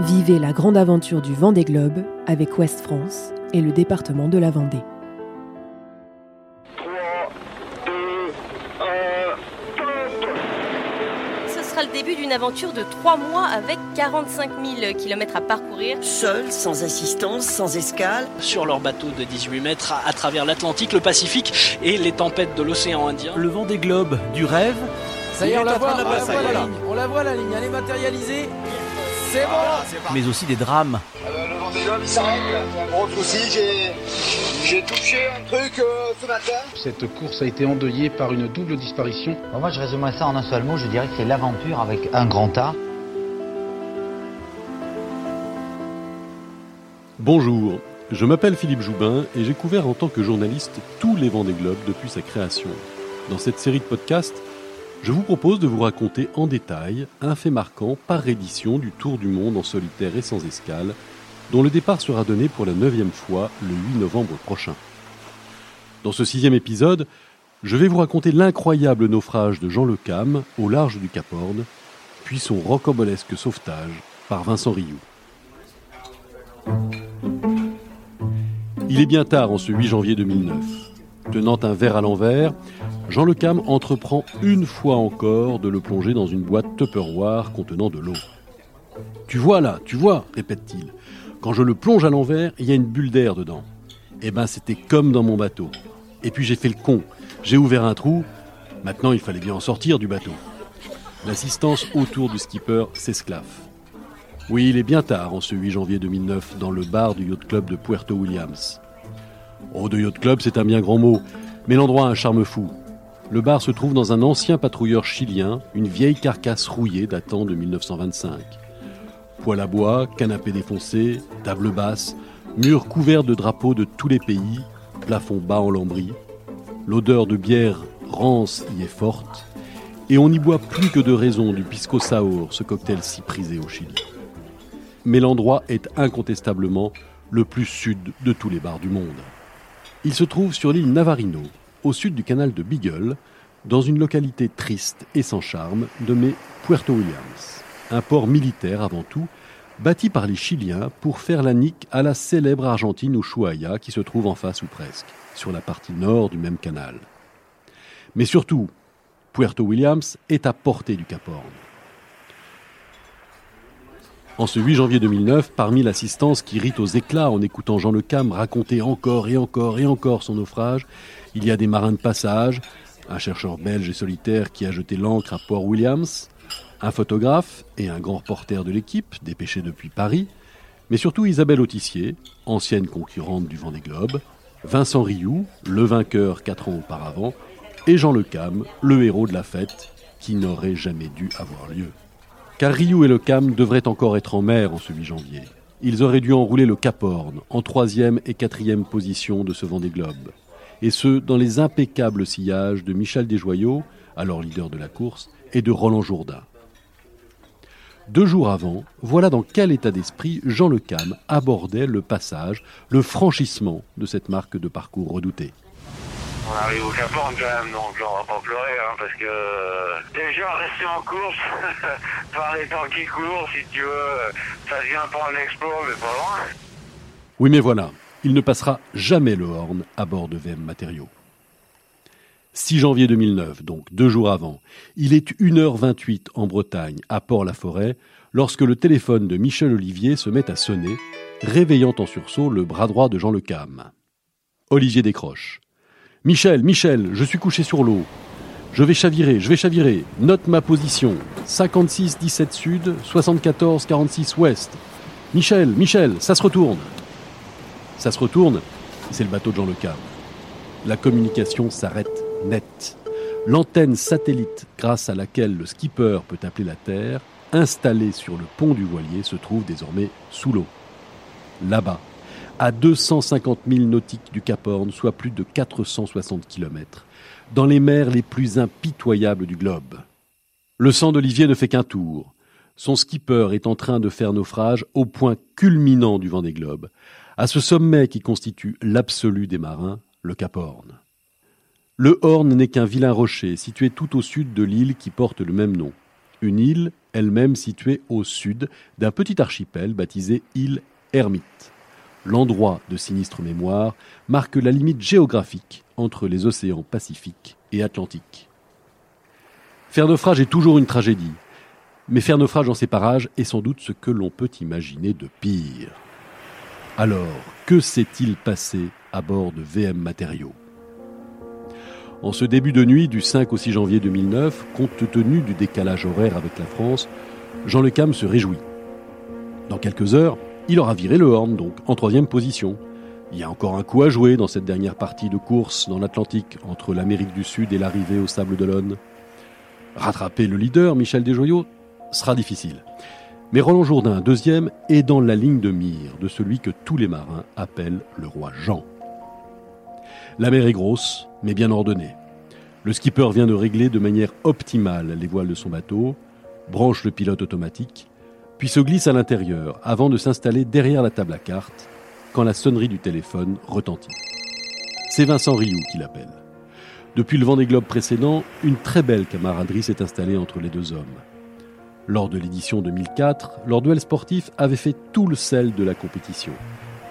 Vivez la grande aventure du Vendée Globe avec Ouest France et le département de la Vendée. 3, 2, 1, top Ce sera le début d'une aventure de 3 mois avec 45 000 km à parcourir. Seuls, sans assistance, sans escale. sur leur bateau de 18 mètres à, à travers l'Atlantique, le Pacifique et les tempêtes de l'océan Indien. Le vent des globes du rêve. Ça y est, on la voit, on la Ah, voit la ligne. On la voit la ligne, elle est matérialisée. C'est bon mais aussi des drames. Le Vendée Globe, il s'arrête, là. C'est un gros souci, j'ai... J'ai touché un truc euh, ce matin. Cette course a été endeuillée par une double disparition. Bon, moi, je résumerais ça en un seul mot. Je dirais que c'est l'aventure avec un grand A. Bonjour, je m'appelle Philippe Joubin et j'ai couvert en tant que journaliste tous les Vendée Globes depuis sa création. Dans cette série de podcasts, je vous propose de vous raconter en détail un fait marquant par édition du Tour du Monde en solitaire et sans escale, dont le départ sera donné pour la neuvième fois le 8 novembre prochain. Dans ce sixième épisode, je vais vous raconter l'incroyable naufrage de Jean Le Cam au large du Cap Horn, puis son rocambolesque sauvetage par Vincent Rioux. Il est bien tard en ce 8 janvier 2009. Tenant un verre à l'envers, Jean Le Cam entreprend une fois encore de le plonger dans une boîte Tupperware contenant de l'eau. Tu vois là, tu vois, répète-t-il. Quand je le plonge à l'envers, il y a une bulle d'air dedans. Eh ben, c'était comme dans mon bateau. Et puis j'ai fait le con. J'ai ouvert un trou. Maintenant, il fallait bien en sortir du bateau. L'assistance autour du skipper s'esclaffe. Oui, il est bien tard en ce 8 janvier 2009 dans le bar du Yacht Club de Puerto Williams. Oh, de Yacht Club, c'est un bien grand mot, mais l'endroit a un charme fou. Le bar se trouve dans un ancien patrouilleur chilien, une vieille carcasse rouillée datant de 1925. Poêle à bois, canapé défoncé, table basse, murs couverts de drapeaux de tous les pays, plafond bas en lambris. L'odeur de bière rance y est forte, et on n'y boit plus que de raison du pisco sour, ce cocktail si prisé au Chili. Mais l'endroit est incontestablement le plus sud de tous les bars du monde. Il se trouve sur l'île Navarino, au sud du canal de Beagle, dans une localité triste et sans charme nommée Puerto Williams. Un port militaire avant tout, bâti par les Chiliens pour faire la nique à la célèbre Argentine Ushuaia qui se trouve en face ou presque, sur la partie nord du même canal. Mais surtout, Puerto Williams est à portée du Cap Horn. En ce 8 janvier 2009, parmi l'assistance qui rit aux éclats en écoutant Jean Le Cam raconter encore et encore et encore son naufrage, il y a des marins de passage, un chercheur belge et solitaire qui a jeté l'ancre à Port Williams, un photographe et un grand reporter de l'équipe, dépêché depuis Paris, mais surtout Isabelle Autissier, ancienne concurrente du Vendée Globe, Vincent Rioux, le vainqueur quatre ans auparavant, et Jean Le Cam, le héros de la fête, qui n'aurait jamais dû avoir lieu. Car Rioux et Le Cam devraient encore être en mer en ce 8 janvier. Ils auraient dû enrouler le Cap Horn, en troisième et quatrième position de ce Vendée Globe. Et ce, dans les impeccables sillages de Michel Desjoyaux, alors leader de la course, et de Roland Jourdain. Deux jours avant, voilà dans quel état d'esprit Jean Le Cam abordait le passage, le franchissement de cette marque de parcours redoutée. On arrive au Cap Horn quand même, donc on va pas pleurer, hein, parce que euh, déjà rester en course, par les temps qui courent, si tu veux, ça vient pas un exploit, mais pas loin. Oui mais voilà, il ne passera jamais le Horn à bord de VM Matériaux. 6 janvier 2009, donc deux jours avant, il est 1h28 en Bretagne, à Port-la-Forêt, lorsque le téléphone de Michel Olivier se met à sonner, réveillant en sursaut le bras droit de Jean Le Cam. Olivier décroche. Michel, Michel, je suis couché sur l'eau. Je vais chavirer, je vais chavirer. Note ma position. 56 17 sud, 74 46 ouest. Michel, Michel, ça se retourne. Ça se retourne, c'est le bateau de Jean Le Cam. La communication s'arrête net. L'antenne satellite grâce à laquelle le skipper peut appeler la Terre, installée sur le pont du voilier, se trouve désormais sous l'eau. Là-bas, à 250 000 nautiques du Cap Horn, soit plus de 460 km, dans les mers les plus impitoyables du globe. Le sang d'Olivier ne fait qu'un tour. Son skipper est en train de faire naufrage au point culminant du vent des globes, à ce sommet qui constitue l'absolu des marins, le Cap Horn. Le Horn n'est qu'un vilain rocher situé tout au sud de l'île qui porte le même nom. Une île elle-même située au sud d'un petit archipel baptisé île Hermite. L'endroit de sinistre mémoire marque la limite géographique entre les océans Pacifique et Atlantique. Faire naufrage est toujours une tragédie, mais faire naufrage en ces parages est sans doute ce que l'on peut imaginer de pire. Alors, que s'est-il passé à bord de VM Matériaux En ce début de nuit du 5 au 6 janvier 2009, compte tenu du décalage horaire avec la France, Jean Le Cam se réjouit. Dans quelques heures, il aura viré le Horn, donc en troisième position. Il y a encore un coup à jouer dans cette dernière partie de course dans l'Atlantique entre l'Amérique du Sud et l'arrivée au Sable d'Olonne. Rattraper le leader, Michel Desjoyaux, sera difficile. Mais Roland Jourdain, deuxième, est dans la ligne de mire de celui que tous les marins appellent le roi Jean. La mer est grosse, mais bien ordonnée. Le skipper vient de régler de manière optimale les voiles de son bateau, branche le pilote automatique, puis se glisse à l'intérieur avant de s'installer derrière la table à cartes quand la sonnerie du téléphone retentit. C'est Vincent Rioux qui l'appelle. Depuis le vent des globes précédent, une très belle camaraderie s'est installée entre les deux hommes. Lors de l'édition 2004, leur duel sportif avait fait tout le sel de la compétition.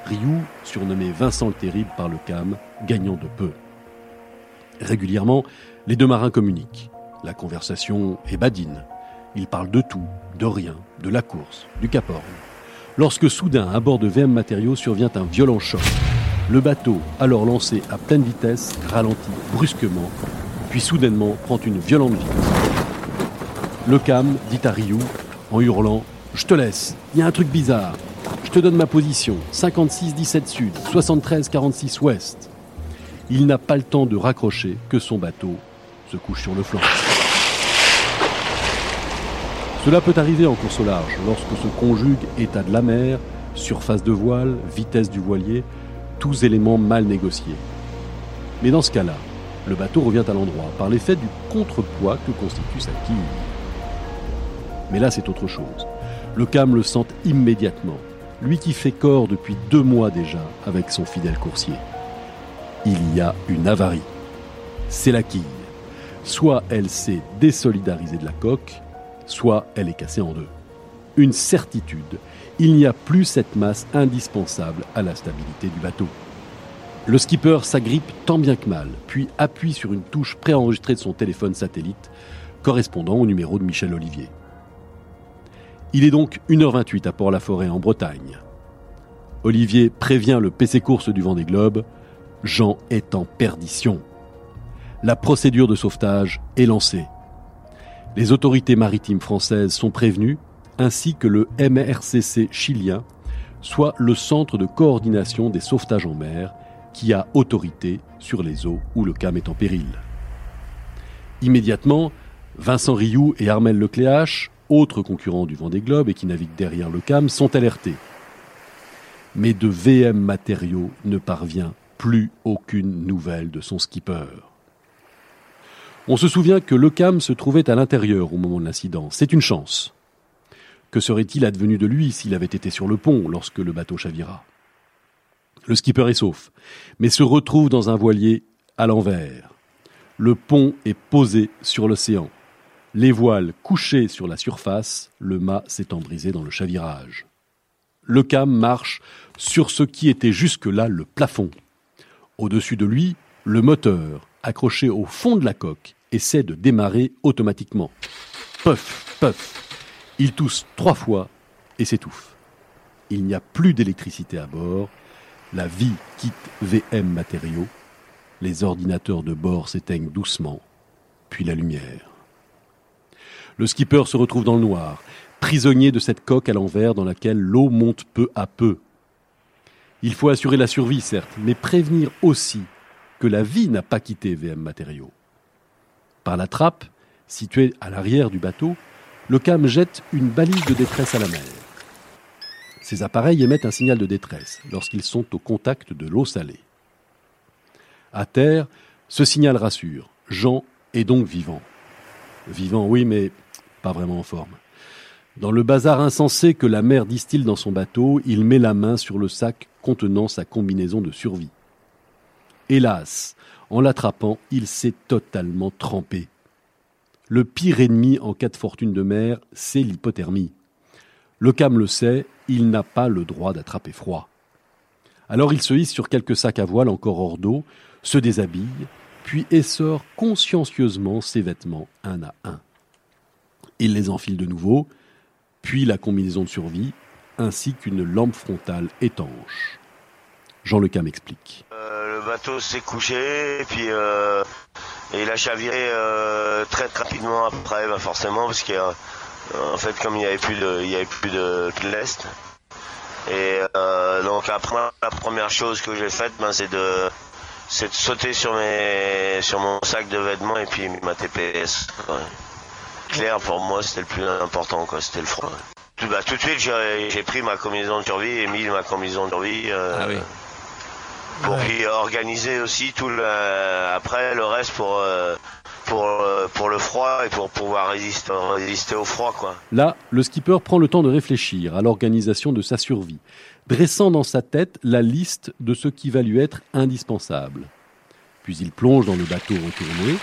Rioux, surnommé Vincent le Terrible par le CAM, gagnant de peu. Régulièrement, les deux marins communiquent. La conversation est badine. Ils parlent de tout, de rien, de la course, du Cap Horn. Lorsque soudain, à bord de VM Matériaux, survient un violent choc. Le bateau, alors lancé à pleine vitesse, ralentit brusquement, puis soudainement prend une violente vitesse. Le cam dit à Ryu, en hurlant Je te laisse, il y a un truc bizarre. Je te donne ma position 56-17 sud, 73-46 ouest. Il n'a pas le temps de raccrocher que son bateau se couche sur le flanc. Cela peut arriver en course au large lorsque se conjugue état de la mer, surface de voile, vitesse du voilier, tous éléments mal négociés. Mais dans ce cas-là, le bateau revient à l'endroit par l'effet du contrepoids que constitue sa quille. Mais là, c'est autre chose. Le cam le sent immédiatement, lui qui fait corps depuis deux mois déjà avec son fidèle coursier. Il y a une avarie. C'est la quille. Soit elle s'est désolidarisée de la coque, soit elle est cassée en deux. Une certitude, il n'y a plus cette masse indispensable à la stabilité du bateau. Le skipper s'agrippe tant bien que mal, puis appuie sur une touche préenregistrée de son téléphone satellite, correspondant au numéro de Michel Olivier. Il est donc 1h28 à Port-la-Forêt en Bretagne. Olivier prévient le PC course du vent des globes. Jean est en perdition. La procédure de sauvetage est lancée. Les autorités maritimes françaises sont prévenues, ainsi que le MRCC chilien, soit le centre de coordination des sauvetages en mer, qui a autorité sur les eaux où le CAM est en péril. Immédiatement, Vincent Rioux et Armel Lecléache autres concurrents du Vendée Globe et qui naviguent derrière le CAM, sont alertés. Mais de VM Matériaux ne parvient plus aucune nouvelle de son skipper. On se souvient que le CAM se trouvait à l'intérieur au moment de l'incident. C'est une chance. Que serait-il advenu de lui s'il avait été sur le pont lorsque le bateau chavira? Le skipper est sauf, mais se retrouve dans un voilier à l'envers. Le pont est posé sur l'océan. Les voiles couchées sur la surface, le mât s'étant brisé dans le chavirage. Le cam marche sur ce qui était jusque-là le plafond. Au-dessus de lui, le moteur, accroché au fond de la coque, essaie de démarrer automatiquement. Puff, puff. Il tousse trois fois et s'étouffe. Il n'y a plus d'électricité à bord. La vie quitte VM matériaux. Les ordinateurs de bord s'éteignent doucement, puis la lumière. Le skipper se retrouve dans le noir, prisonnier de cette coque à l'envers dans laquelle l'eau monte peu à peu. Il faut assurer la survie, certes, mais prévenir aussi que la vie n'a pas quitté VM Matériaux. Par la trappe, située à l'arrière du bateau, le CAM jette une balise de détresse à la mer. Ces appareils émettent un signal de détresse lorsqu'ils sont au contact de l'eau salée. À terre, ce signal rassure. Jean est donc vivant. Vivant, oui, mais vraiment en forme. Dans le bazar insensé que la mer distille dans son bateau, il met la main sur le sac contenant sa combinaison de survie. Hélas, en l'attrapant, il s'est totalement trempé. Le pire ennemi en cas de fortune de mer, c'est l'hypothermie. Le cam le sait, il n'a pas le droit d'attraper froid. Alors il se hisse sur quelques sacs à voile encore hors d'eau, se déshabille, puis essore consciencieusement ses vêtements un à un. Il les enfile de nouveau, puis la combinaison de survie, ainsi qu'une lampe frontale étanche. Jean Lecam explique. Euh, le bateau s'est couché, et puis euh, il a chaviré euh, très rapidement après, bah, forcément, parce qu'en fait, comme il n'y avait plus de, il avait plus de lest. Et donc après, la première chose que j'ai faite, ben, c'est de, c'est de sauter sur mes, sur mon sac de vêtements et puis ma TPS. Clair, pour moi, c'était le plus important, quoi. C'était le froid. Tout, bah, tout de suite, j'ai pris ma combinaison de survie et mis ma combinaison de survie. Ah oui. Pour puis organiser aussi tout le, après le reste pour, euh, pour, euh, pour le froid et pour pouvoir résister, résister au froid, quoi. Là, le skipper prend le temps de réfléchir à l'organisation de sa survie, dressant dans sa tête la liste de ce qui va lui être indispensable. Puis il plonge dans le bateau retourné,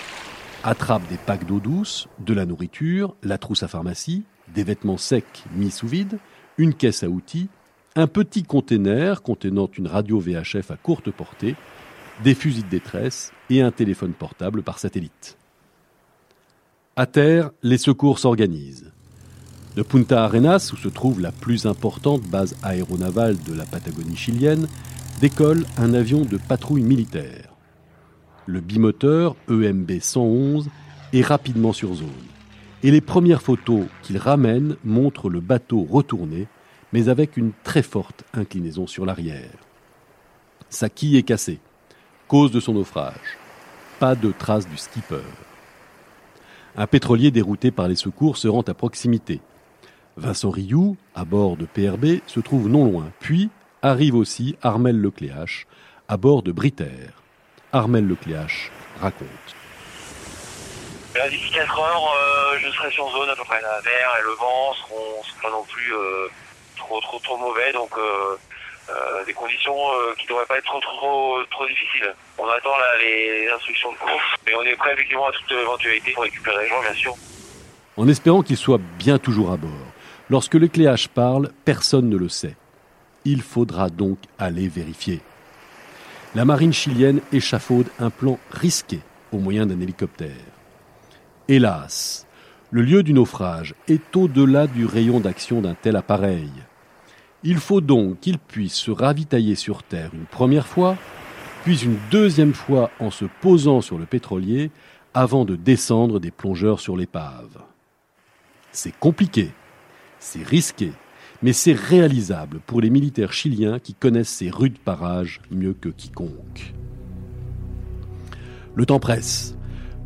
attrape des packs d'eau douce, de la nourriture, la trousse à pharmacie, des vêtements secs mis sous vide, une caisse à outils, un petit container contenant une radio VHF à courte portée, des fusils de détresse et un téléphone portable par satellite. À terre, les secours s'organisent. De Punta Arenas, où se trouve la plus importante base aéronavale de la Patagonie chilienne, décolle un avion de patrouille militaire. Le bimoteur EMB 111 est rapidement sur zone. Et les premières photos qu'il ramène montrent le bateau retourné, mais avec une très forte inclinaison sur l'arrière. Sa quille est cassée, cause de son naufrage. Pas de trace du skipper. Un pétrolier dérouté par les secours se rend à proximité. Vincent Rioux, à bord de PRB, se trouve non loin. Puis arrive aussi Armel Lecléache, à bord de Britair. Armel Lecléache raconte. D'ici 4 heures, euh, je serai sur zone à peu près. La mer et le vent seront, seront pas non plus euh, trop, trop, trop mauvais, donc euh, des conditions qui ne devraient pas être trop, trop, trop difficiles. On attend là, les, instructions de course, mais on est prêt effectivement à toute éventualité pour récupérer les gens, bien sûr. En espérant qu'ils soient bien toujours à bord. Lorsque l'écléage parle, personne ne le sait. Il faudra donc aller vérifier. La marine chilienne échafaude un plan risqué au moyen d'un hélicoptère. Hélas, le lieu du naufrage est au-delà du rayon d'action d'un tel appareil. Il faut donc qu'il puisse se ravitailler sur Terre une première fois, puis une deuxième fois en se posant sur le pétrolier avant de descendre des plongeurs sur l'épave. C'est compliqué, c'est risqué, mais c'est réalisable pour les militaires chiliens qui connaissent ces rudes parages mieux que quiconque. Le temps presse.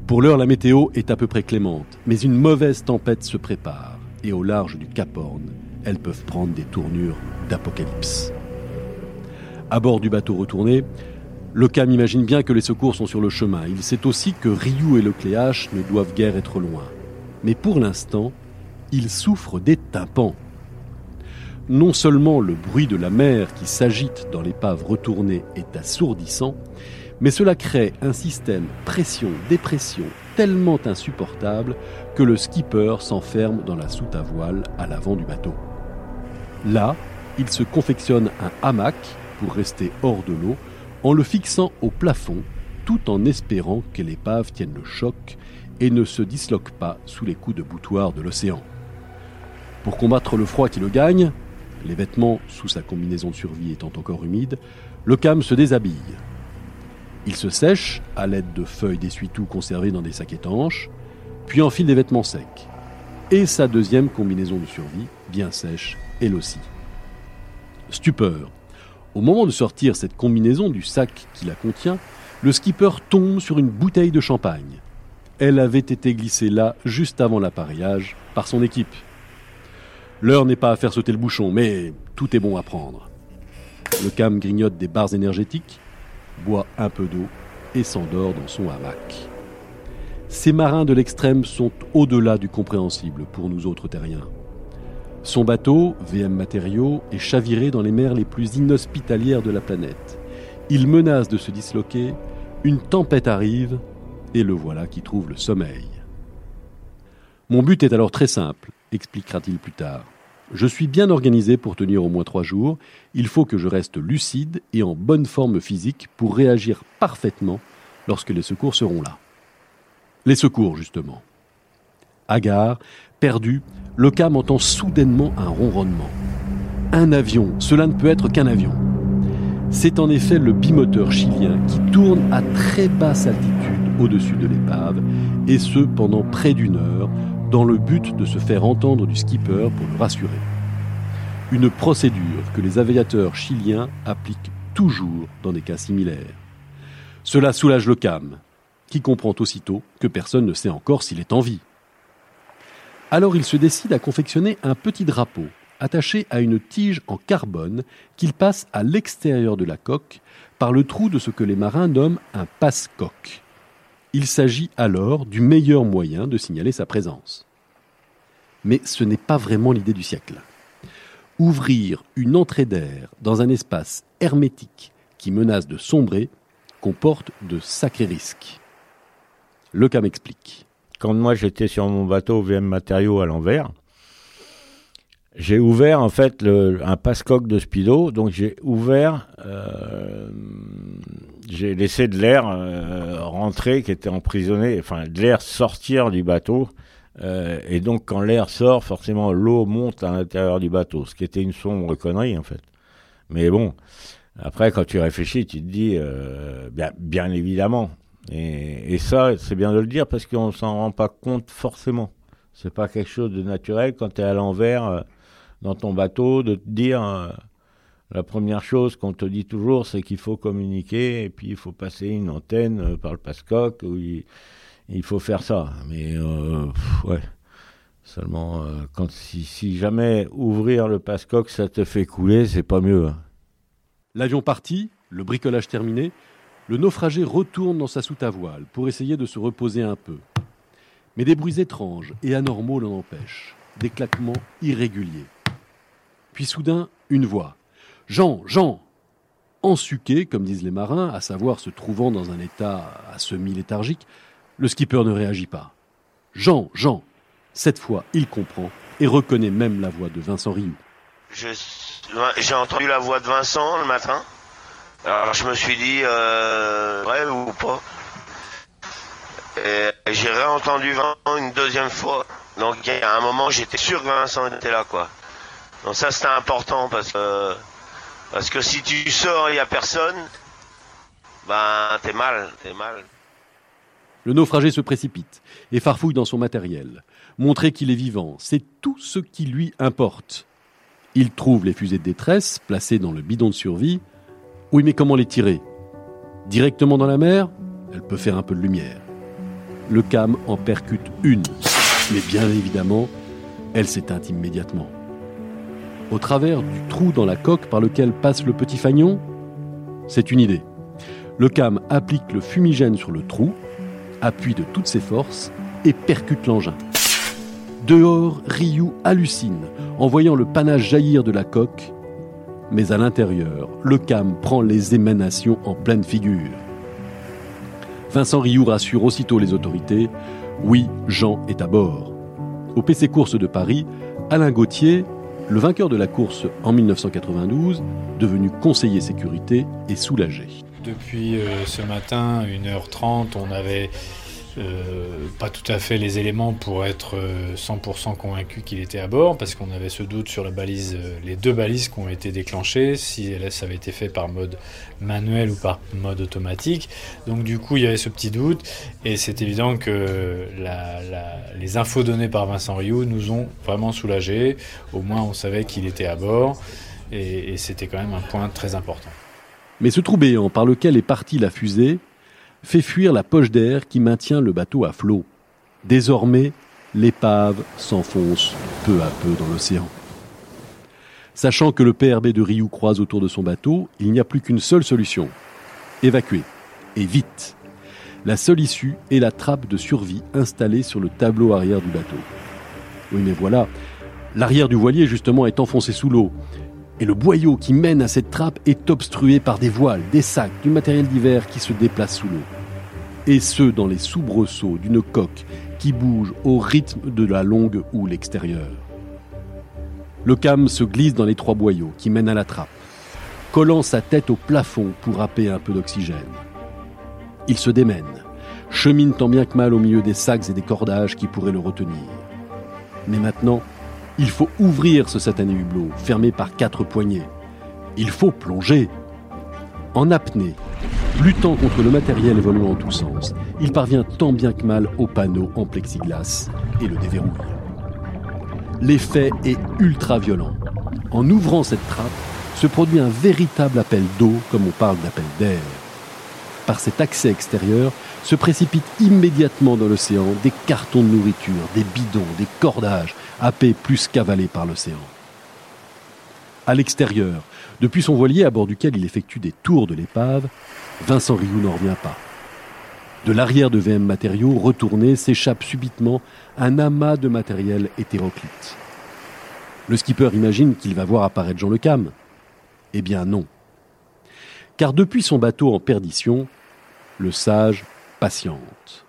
Pour l'heure, la météo est à peu près clémente, mais une mauvaise tempête se prépare, et au large du Cap Horn, elles peuvent prendre des tournures d'apocalypse. À bord du bateau retourné, le cam imagine bien que les secours sont sur le chemin. Il sait aussi que Ryu et le Cléache ne doivent guère être loin. Mais pour l'instant, il souffre des tympans. Non seulement le bruit de la mer qui s'agite dans l'épave retournée est assourdissant, mais cela crée un système pression-dépression tellement insupportable que le skipper s'enferme dans la soute à voile à l'avant du bateau. Là, il se confectionne un hamac pour rester hors de l'eau en le fixant au plafond tout en espérant que l'épave tienne le choc et ne se disloque pas sous les coups de boutoir de l'océan. Pour combattre le froid qui le gagne, les vêtements sous sa combinaison de survie étant encore humides, le cam se déshabille. Il se sèche à l'aide de feuilles d'essuie-tout conservées dans des sacs étanches, puis enfile des vêtements secs. Et sa deuxième combinaison de survie, bien sèche, elle aussi. Stupeur. Au moment de sortir cette combinaison du sac qui la contient, le skipper tombe sur une bouteille de champagne. Elle avait été glissée là juste avant l'appareillage par son équipe. L'heure n'est pas à faire sauter le bouchon, mais tout est bon à prendre. Le cam grignote des barres énergétiques, boit un peu d'eau et s'endort dans son hamac. Ces marins de l'extrême sont au-delà du compréhensible pour nous autres terriens. Son bateau, VM Matériaux, est chaviré dans les mers les plus inhospitalières de la planète. Il menace de se disloquer, une tempête arrive, et le voilà qui trouve le sommeil. Mon but est alors très simple, expliquera-t-il plus tard. Je suis bien organisé pour tenir au moins trois jours. Il faut que je reste lucide et en bonne forme physique pour réagir parfaitement lorsque les secours seront là. Les secours, justement. Hagard, perdu, le cam entend soudainement un ronronnement. Un avion, cela ne peut être qu'un avion. C'est en effet le bimoteur chilien qui tourne à très basse altitude au-dessus de l'épave, et ce pendant près d'une heure, dans le but de se faire entendre du skipper pour le rassurer. Une procédure que les aviateurs chiliens appliquent toujours dans des cas similaires. Cela soulage le cam, qui comprend aussitôt que personne ne sait encore s'il est en vie. Alors il se décide à confectionner un petit drapeau attaché à une tige en carbone qu'il passe à l'extérieur de la coque par le trou de ce que les marins nomment un passe-coque. Il s'agit alors du meilleur moyen de signaler sa présence. Mais ce n'est pas vraiment l'idée du siècle. Ouvrir une entrée d'air dans un espace hermétique qui menace de sombrer comporte de sacrés risques. Le cas m'explique. Quand moi j'étais sur mon bateau VM Matériaux à l'envers, j'ai ouvert en fait un passe-coque de speedo, donc j'ai ouvert, euh, j'ai laissé de l'air euh, rentrer qui était emprisonné, enfin de l'air sortir du bateau. Euh, et donc quand l'air sort, forcément l'eau monte à l'intérieur du bateau, ce qui était une sombre connerie en fait. Mais bon, après quand tu réfléchis, tu te dis, bien, bien évidemment, et, ça, c'est bien de le dire parce qu'on s'en rend pas compte forcément. C'est pas quelque chose de naturel quand tu es à l'envers euh, dans ton bateau de te dire euh, la première chose qu'on te dit toujours, c'est qu'il faut communiquer et puis il faut passer une antenne euh, par le passe-coque ou il, faut faire ça. Mais ouais. Seulement, quand si, jamais ouvrir le passe-coque, ça te fait couler, c'est pas mieux. Hein. L'avion parti, le bricolage terminé, le naufragé retourne dans sa soute à voile pour essayer de se reposer un peu. Mais des bruits étranges et anormaux l'en empêchent, des claquements irréguliers. Puis soudain, une voix. Jean, Jean Ensuqué, comme disent les marins, à savoir se trouvant dans un état à semi-léthargique, le skipper ne réagit pas. Jean, Jean Cette fois, il comprend et reconnaît même la voix de Vincent Rioux. J'ai entendu la voix de Vincent le matin. Alors je me suis dit, euh, ou pas? Et j'ai réentendu Vincent une deuxième fois. Donc a un moment, j'étais sûr que Vincent était là, quoi. Donc ça c'était important parce que parce que si tu sors, il y a personne, ben t'es mal, t'es mal. Le naufragé se précipite et farfouille dans son matériel. Montrer qu'il est vivant, c'est tout ce qui lui importe. Il trouve les fusées de détresse placées dans le bidon de survie oui, mais comment les tirer? Directement dans la mer? Elle peut faire un peu de lumière. Le cam en percute une, mais bien évidemment, elle s'éteint immédiatement. Au travers du trou dans la coque par lequel passe le petit fagnon C'est une idée. Le cam applique le fumigène sur le trou, appuie de toutes ses forces et percute l'engin. Dehors, Ryu hallucine en voyant le panache jaillir de la coque mais à l'intérieur, le cam prend les émanations en pleine figure. Vincent Rioux rassure aussitôt les autorités. Oui, Jean est à bord. Au PC Course de Paris, Alain Gauthier, le vainqueur de la course en 1992, devenu conseiller sécurité, est soulagé. Depuis euh, ce matin, 1h30, on avait euh, pas tout à fait les éléments pour être 100% euh, convaincu qu'il était à bord, parce qu'on avait ce doute sur la balise, euh, les deux balises qui ont été déclenchées, si ça avait été fait par mode manuel ou par mode automatique. Donc du coup, il y avait ce petit doute, et c'est évident que les infos données par Vincent Rioux nous ont vraiment soulagés. Au moins, on savait qu'il était à bord, et c'était quand même un point très important. Mais ce trou béant par lequel est partie la fusée fait fuir la poche d'air qui maintient le bateau à flot. Désormais, l'épave s'enfonce peu à peu dans l'océan. Sachant que le PRB de Ryu croise autour de son bateau, il n'y a plus qu'une seule solution. Évacuer. Et vite. La seule issue est la trappe de survie installée sur le tableau arrière du bateau. Oui mais voilà, l'arrière du voilier justement est enfoncé sous l'eau. Et le boyau qui mène à cette trappe est obstrué par des voiles, des sacs, du matériel divers qui se déplace sous l'eau. Et ce, dans les soubresauts d'une coque qui bouge au rythme de la longue houle extérieure. Le cam se glisse dans les trois boyaux qui mènent à la trappe, collant sa tête au plafond pour râper un peu d'oxygène. Il se démène, chemine tant bien que mal au milieu des sacs et des cordages qui pourraient le retenir. Mais maintenant, il faut ouvrir ce satané hublot, fermé par quatre poignées. Il faut plonger. En apnée, luttant contre le matériel évoluant en tous sens, il parvient tant bien que mal au panneau en plexiglas et le déverrouille. L'effet est ultra violent. En ouvrant cette trappe, se produit un véritable appel d'eau, comme on parle d'appel d'air. Par cet accès extérieur, se précipitent immédiatement dans l'océan des cartons de nourriture, des bidons, des cordages, happés plus qu'avalés par l'océan. À l'extérieur, depuis son voilier à bord duquel il effectue des tours de l'épave, Vincent Rioux n'en revient pas. De l'arrière de VM Matériaux, retourné, s'échappe subitement un amas de matériel hétéroclite. Le skipper imagine qu'il va voir apparaître Jean Le Cam. Eh bien non. Car depuis son bateau en perdition, le sage patiente.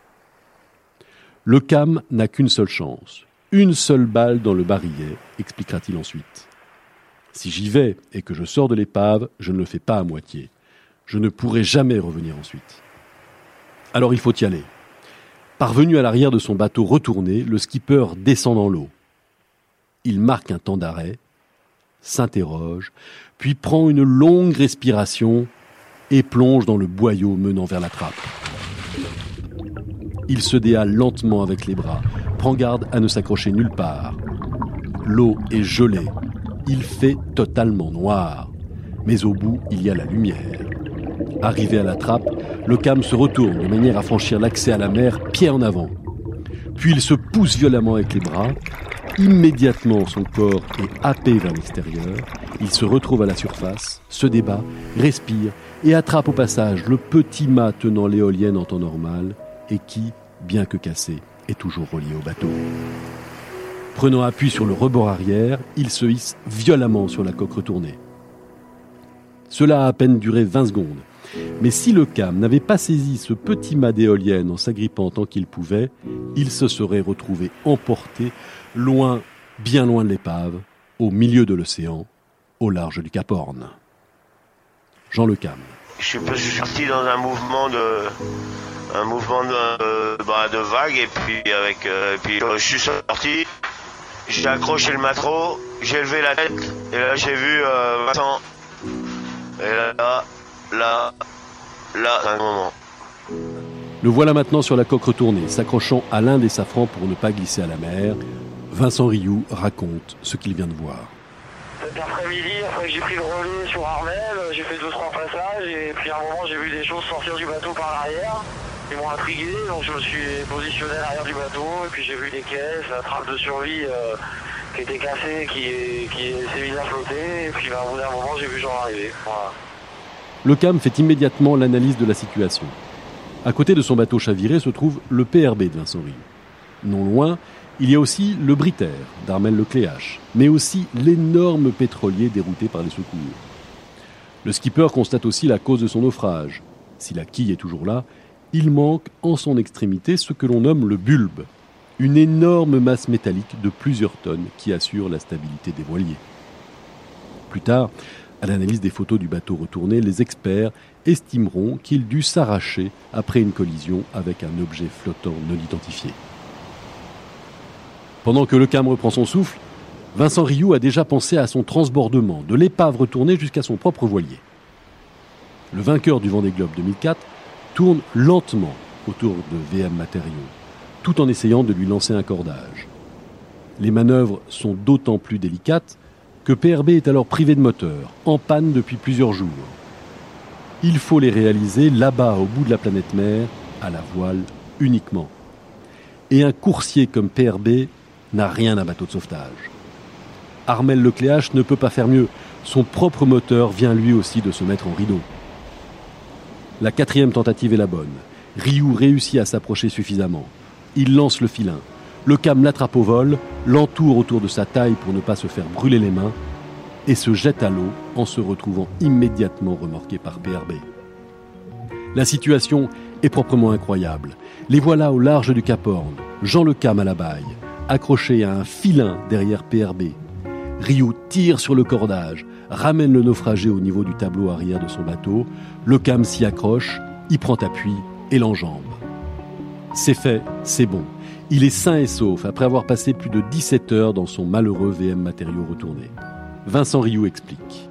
Le Cam n'a qu'une seule chance, une seule balle dans le barillet, expliquera-t-il ensuite. Si j'y vais et que je sors de l'épave, je ne le fais pas à moitié. Je ne pourrai jamais revenir ensuite. Alors il faut y aller. Parvenu à l'arrière de son bateau retourné, le skipper descend dans l'eau. Il marque un temps d'arrêt, s'interroge, puis prend une longue respiration et plonge dans le boyau menant vers la trappe. Il se déhale lentement avec les bras, prend garde à ne s'accrocher nulle part. L'eau est gelée, il fait totalement noir, mais au bout il y a la lumière. Arrivé à la trappe, le cam se retourne de manière à franchir l'accès à la mer pied en avant. Puis il se pousse violemment avec les bras. Immédiatement, son corps est happé vers l'extérieur. Il se retrouve à la surface, se débat, respire et attrape au passage le petit mât tenant l'éolienne en temps normal et qui, bien que cassé, toujours relié au bateau. Prenant appui sur le rebord arrière, il se hisse violemment sur la coque retournée. Cela a à peine duré 20 secondes. Mais si le cam n'avait pas saisi ce petit mât d'éolienne en s'agrippant tant qu'il pouvait, il se serait retrouvé emporté loin, bien loin de l'épave, au milieu de l'océan, au large du Cap Horn. Jean Le Cam. Je suis dans un mouvement de, un mouvement de, bah, de vague et puis avec, euh, et puis euh, je suis sorti, j'ai accroché le matelot, j'ai levé la tête et là j'ai vu euh, Vincent. Et là, là, là, là, un moment. Le voilà maintenant sur la coque retournée, s'accrochant à l'un des safrans pour ne pas glisser à la mer. Vincent Rioux raconte ce qu'il vient de voir. Cet après-midi, après que j'ai pris le relais sur Armel, j'ai fait deux trois passages et puis à un moment j'ai vu des choses sortir du bateau par l'arrière. Ils m'ont intrigué, donc je me suis positionné à l'arrière du bateau et puis j'ai vu des caisses, la trappe de survie euh, qui était cassée, qui, qui s'est mise à flotter et puis bah, au bout d'un moment j'ai vu Jean arriver. Voilà. Le CAM fait immédiatement l'analyse de la situation. À côté de son bateau chaviré se trouve le PRB de Vincent Rioux. Non loin, il y a aussi le Britair d'Armel Lecléache, mais aussi l'énorme pétrolier dérouté par les secours. Le skipper constate aussi la cause de son naufrage. Si la quille est toujours là, il manque en son extrémité ce que l'on nomme le bulbe, une énorme masse métallique de plusieurs tonnes qui assure la stabilité des voiliers. Plus tard, à l'analyse des photos du bateau retourné, les experts estimeront qu'il dut s'arracher après une collision avec un objet flottant non identifié. Pendant que le cam reprend son souffle, Vincent Rioux a déjà pensé à son transbordement, de l'épave retournée jusqu'à son propre voilier. Le vainqueur du Vendée Globe 2004 tourne lentement autour de VM Matériaux, tout en essayant de lui lancer un cordage. Les manœuvres sont d'autant plus délicates que PRB est alors privé de moteur, en panne depuis plusieurs jours. Il faut les réaliser là-bas, au bout de la planète mer, à la voile uniquement. Et un coursier comme PRB n'a rien d'un bateau de sauvetage. Armel Lecléache ne peut pas faire mieux. Son propre moteur vient lui aussi de se mettre en rideau. La quatrième tentative est la bonne. Rioux réussit à s'approcher suffisamment. Il lance le filin. Le cam l'attrape au vol, l'entoure autour de sa taille pour ne pas se faire brûler les mains, et se jette à l'eau en se retrouvant immédiatement remorqué par PRB. La situation est proprement incroyable. Les voilà au large du Cap Horn, Jean Le Cam à la baille, accroché à un filin derrière PRB. Ryu tire sur le cordage, ramène le naufragé au niveau du tableau arrière de son bateau, le Cam s'y accroche, y prend appui et l'enjambe. C'est fait, c'est bon. Il est sain et sauf après avoir passé plus de 17 heures dans son malheureux VM matériaux retourné. Vincent Rioux explique.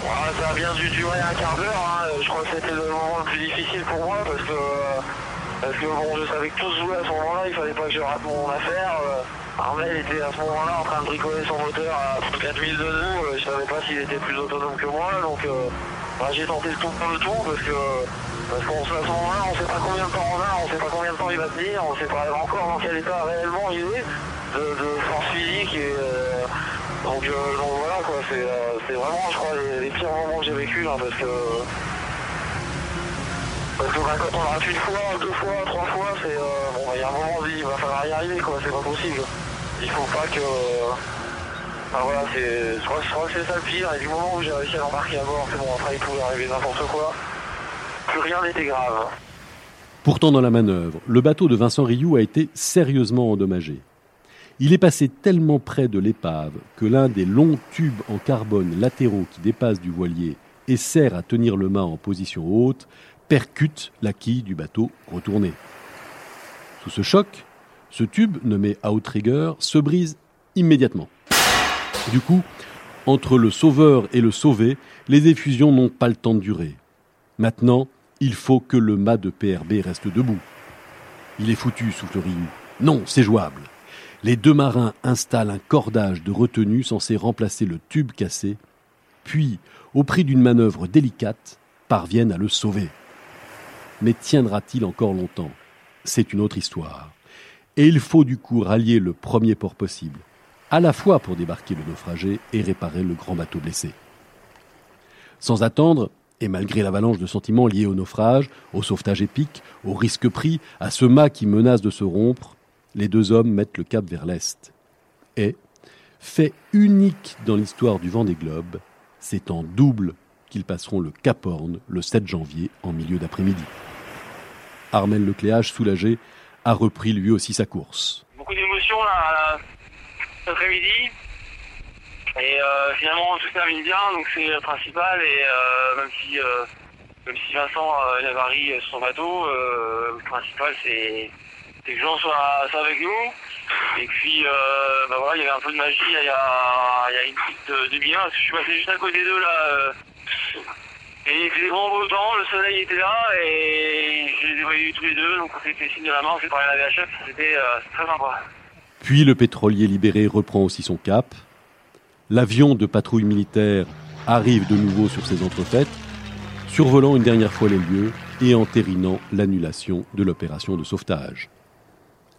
ça a bien dû durer un quart d'heure. Hein. Je crois que c'était le moment le plus difficile pour moi parce que, parce que bon, je savais que tout se à ce moment-là. Il fallait pas que je rate mon affaire. Armel était à ce moment-là en train de bricoler son moteur à 4000 de nous. Je savais pas s'il était plus autonome que moi. Donc bah, j'ai tenté le tout pour le tout parce que parce qu'à ce moment-là, on sait pas combien de temps on a, on sait pas combien de temps il va tenir, on sait pas encore dans quel état réellement il est de, force physique et donc, donc, voilà quoi, c'est vraiment je crois les, les, pires moments que j'ai vécu hein, parce que bah, quand on rate une fois, deux fois, trois fois, c'est bon il y a un moment où il va falloir y arriver quoi, c'est pas possible. Il faut pas que Enfin voilà, c'est, je crois, que c'est ça le pire, et du moment où j'ai réussi à l'embarquer à bord, c'est bon, après il pouvait arriver n'importe quoi, plus rien n'était grave. Pourtant, dans la manœuvre, le bateau de Vincent Rioux a été sérieusement endommagé. Il est passé tellement près de l'épave que l'un des longs tubes en carbone latéraux qui dépassent du voilier et sert à tenir le mât en position haute percute la quille du bateau retourné. Sous ce choc, ce tube, nommé outrigger, se brise immédiatement. Du coup, entre le sauveur et le sauvé, les effusions n'ont pas le temps de durer. Maintenant, il faut que le mât de PRB reste debout. Il est foutu, souffle Ryu. Non, c'est jouable. Les deux marins installent un cordage de retenue censé remplacer le tube cassé, puis, au prix d'une manœuvre délicate, parviennent à le sauver. Mais tiendra-t-il encore longtemps? C'est une autre histoire. Et il faut du coup rallier le premier port possible, à la fois pour débarquer le naufragé et réparer le grand bateau blessé. Sans attendre, et malgré l'avalanche de sentiments liés au naufrage, au sauvetage épique, au risque pris, à ce mât qui menace de se rompre, les deux hommes mettent le cap vers l'est. Et, fait unique dans l'histoire du vent des globes, c'est en double qu'ils passeront le Cap Horn le 7 janvier en milieu d'après-midi. Armel Lecléage, soulagé, a repris lui aussi sa course. Beaucoup d'émotions là, cet après-midi. Et euh, finalement tout termine bien, donc c'est le principal. Et euh, même si euh, même si Vincent Navarri sur son bateau, le principal c'est que Jean soit, soit, avec nous. Et puis bah voilà, il y avait un peu de magie il y a, il y a une petite demi-heure, je suis passé juste à côté d'eux là. Et il faisait grand beau temps, le soleil était là et je les ai tous les deux, donc on fait signe de la main, s'est parlé à la VHF, c'était très sympa. Puis le pétrolier libéré reprend aussi son cap. L'avion de patrouille militaire arrive de nouveau sur ses entrefaites, survolant une dernière fois les lieux et entérinant l'annulation de l'opération de sauvetage.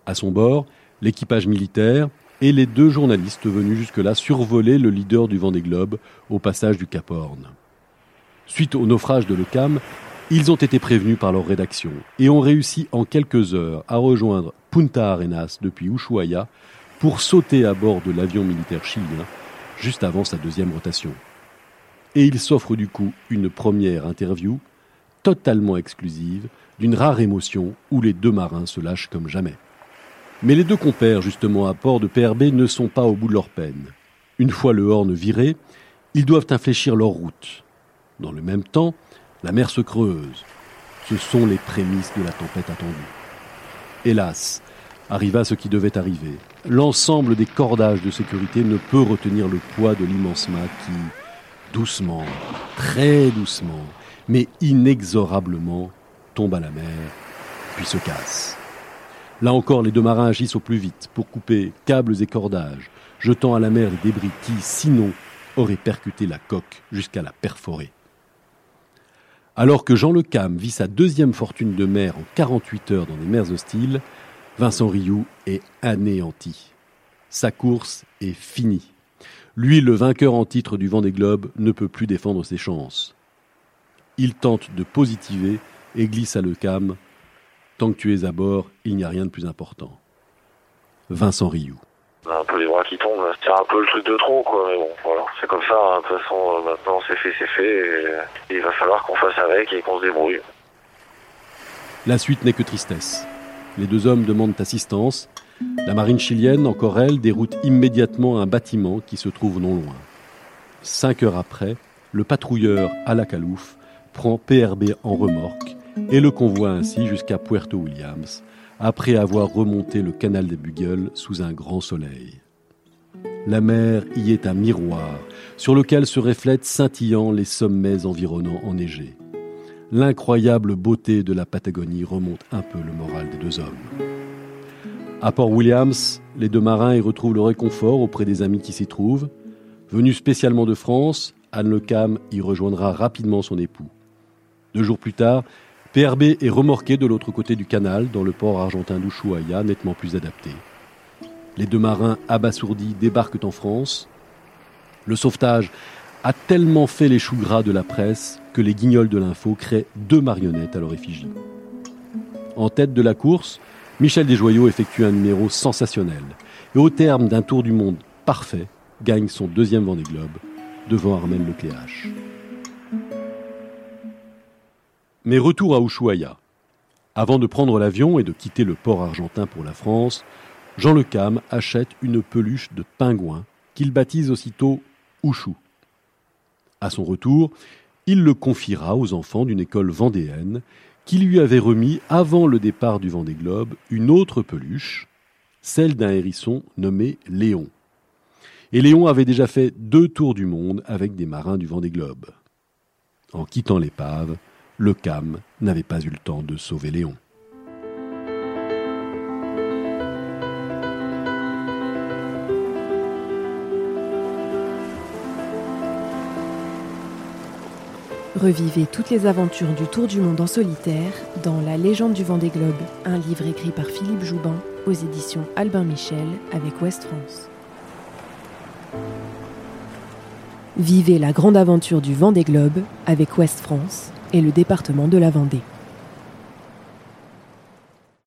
À son bord, l'équipage militaire et les deux journalistes venus jusque-là survoler le leader du Vendée Globe au passage du Cap Horn. Suite au naufrage de l'Ocam, ils ont été prévenus par leur rédaction et ont réussi en quelques heures à rejoindre Punta Arenas depuis Ushuaia pour sauter à bord de l'avion militaire chilien juste avant sa deuxième rotation. Et il s'offre du coup une première interview totalement exclusive d'une rare émotion où les deux marins se lâchent comme jamais. Mais les deux compères, justement à port de PRB, ne sont pas au bout de leur peine. Une fois le horn viré, ils doivent infléchir leur route. Dans le même temps, la mer se creuse. Ce sont les prémices de la tempête attendue. Hélas, arriva ce qui devait arriver. L'ensemble des cordages de sécurité ne peut retenir le poids de l'immense mât qui, doucement, très doucement, mais inexorablement, tombe à la mer, puis se casse. Là encore, les deux marins agissent au plus vite pour couper câbles et cordages, jetant à la mer les débris qui, sinon, auraient percuté la coque jusqu'à la perforer. Alors que Jean Le Cam vit sa deuxième fortune de mer en 48 heures dans les mers hostiles, Vincent Rioux est anéanti. Sa course est finie. Lui, le vainqueur en titre du Vendée Globe, ne peut plus défendre ses chances. Il tente de positiver et glisse à Le Cam. Tant que tu es à bord, il n'y a rien de plus important. Vincent Rioux. On a un peu les bras qui tombent. C'est un peu le truc de trop, quoi. Mais bon, voilà. C'est comme ça. hein. De toute façon, euh, maintenant, c'est fait, c'est fait. Il va falloir qu'on fasse avec et qu'on se débrouille. La suite n'est que tristesse. Les deux hommes demandent assistance. La marine chilienne, encore elle, déroute immédiatement un bâtiment qui se trouve non loin. Cinq heures après, le patrouilleur à la prend PRB en remorque et le convoie ainsi jusqu'à Puerto Williams, après avoir remonté le canal des Buggles sous un grand soleil. La mer y est un miroir sur lequel se reflètent scintillant les sommets environnants enneigés. L'incroyable beauté de la Patagonie remonte un peu le moral des deux hommes. À Port Williams, les deux marins y retrouvent le réconfort auprès des amis qui s'y trouvent. Venue spécialement de France, Anne Le Cam y rejoindra rapidement son époux. Deux jours plus tard, PRB est remorqué de l'autre côté du canal, dans le port argentin d'Ushuaia, nettement plus adapté. Les deux marins abasourdis débarquent en France. Le sauvetage a tellement fait les choux gras de la presse que les guignols de l'info créent deux marionnettes à leur effigie. En tête de la course, Michel Desjoyaux effectue un numéro sensationnel et au terme d'un tour du monde parfait, gagne son deuxième Vendée Globe devant Armel Lecléache. Mais retour à Ushuaia. Avant de prendre l'avion et de quitter le port argentin pour la France, Jean Le Cam achète une peluche de pingouin qu'il baptise aussitôt Ushu. À son retour, il le confiera aux enfants d'une école vendéenne qui lui avait remis, avant le départ du Vendée Globe, une autre peluche, celle d'un hérisson nommé Léon. Et Léon avait déjà fait deux tours du monde avec des marins du Vendée Globe. En quittant l'épave, le CAM n'avait pas eu le temps de sauver Léon. Revivez toutes les aventures du Tour du monde en solitaire dans La légende du Vendée Globe, un livre écrit par Philippe Joubin aux éditions Albin Michel avec Ouest France. Vivez la grande aventure du Vendée Globe avec Ouest France et le département de la Vendée.